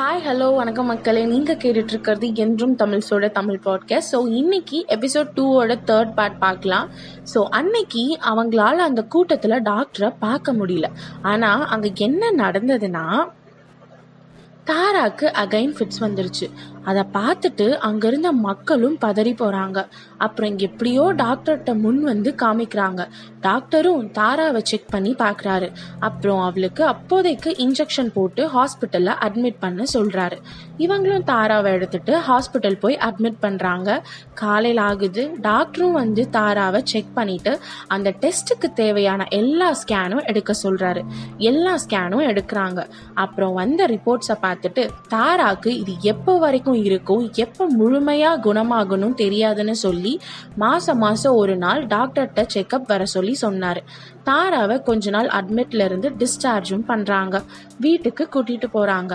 Hi hello வணக்கம் மக்களே. நீங்கள் கேட்டுட்ருக்கிறது என்றும் தமிழ்ஸோட தமிழ் பாட்காஸ்ட் ஸோ இன்னைக்கு எபிசோட் டூவோட தேர்ட் பார்ட் பார்க்கலாம். ஸோ அன்னைக்கு அவங்களால அந்த கூட்டத்தில் டாக்டரை பார்க்க முடியல. ஆனால் அங்கே என்ன நடந்ததுன்னா தாராக்கு அகைன் ஃபிட்ஸ் வந்துருச்சு. அதை பார்த்துட்டு அங்கிருந்த மக்களும் பதறி போகிறாங்க அப்புறம் எப்படியோ டாக்டர்கிட்ட முன் வந்து காமிக்கிறாங்க. டாக்டரும் தாராவை செக் பண்ணி பார்க்குறாரு. அப்புறம் அவளுக்கு அப்போதைக்கு இன்ஜெக்ஷன் போட்டு ஹாஸ்பிட்டலில் அட்மிட் பண்ண சொல்கிறாரு இவங்களும் தாராவை எடுத்துட்டு ஹாஸ்பிட்டல் போய் அட்மிட் பண்ணுறாங்க காலையில் ஆகுது. டாக்டரும் வந்து தாராவை செக் பண்ணிட்டு அந்த டெஸ்ட்டுக்கு தேவையான எல்லா ஸ்கேனும் எடுக்க சொல்கிறாரு எல்லா ஸ்கேனும் எடுக்கிறாங்க. அப்புறம் வந்த ரிப்போர்ட்ஸை பார்த்துட்டு தாராக்கு இது எப்போ வரைக்கும் இருக்கும் எப்போ முழுமையாக குணமாகணும் தெரியாதுன்னு சொல்லி மாதம் மாதம் ஒரு நாள் டாக்டர்கிட்ட செக்கப் வர சொல்லி சொன்னார். தாராவை கொஞ்ச நாள் அட்மிட்ல இருந்து டிஸ்சார்ஜும் பண்ணுறாங்க வீட்டுக்கு கூட்டிட்டு போகிறாங்க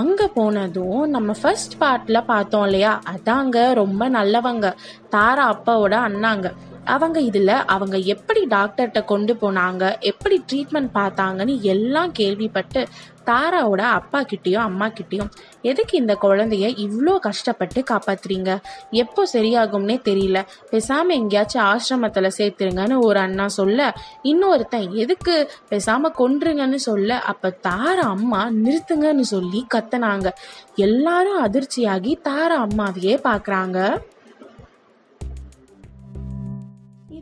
அங்கே போனதும் நம்ம ஃபர்ஸ்ட் பார்ட்டில் பார்த்தோம் இல்லையா? அதாங்க ரொம்ப நல்லவங்க. தாரா அப்பாவோட அண்ணாங்க. அவங்க இதில் அவங்க எப்படி டாக்டர்கிட்ட கொண்டு போனாங்க எப்படி ட்ரீட்மெண்ட் பார்த்தாங்கன்னு எல்லாம் கேள்விப்பட்டு தாராவோட அப்பா கிட்டேயும் அம்மா கிட்டேயும் எதுக்கு இந்த குழந்தைய இவ்வளோ கஷ்டப்பட்டு காப்பாத்துறீங்க? எப்போ சரியாகும்னே தெரியல. பேசாமல் எங்கேயாச்சும் ஆசிரமத்தில் சேர்த்துருங்கன்னு ஒரு அண்ணா சொல்ல இன்னொருத்தன் எதுக்கு பேசாமல் கொன்றுங்கன்னு சொல்ல அப்போ தாரா அம்மா நிறுத்துங்கன்னு சொல்லி கத்துனாங்க. எல்லாரும் அதிர்ச்சியாகி தாரா அம்மாவையே பார்க்குறாங்க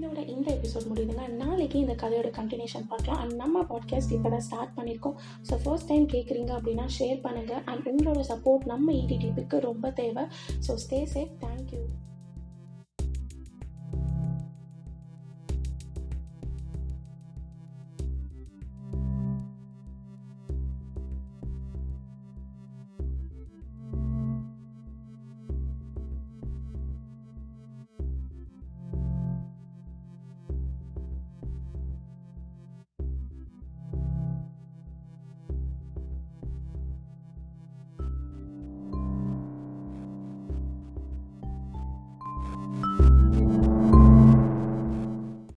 இதோட இந்த எபிசோட் முடியுதுங்க நாளைக்கு இந்த கதையோட கண்டினியூஷன் பார்க்கலாம். அண்ட் நம்ம பாட்காஸ்ட் இப்போ தான் ஸ்டார்ட் பண்ணியிருக்கோம். ஸோ ஃபர்ஸ்ட் டைம் கேட்குறீங்க அப்படின்னா ஷேர் பண்ணுங்கள் அண்ட் உங்களோட சப்போர்ட் நம்ம இடிடிபிக்கு ரொம்ப தேவை. So stay safe thank you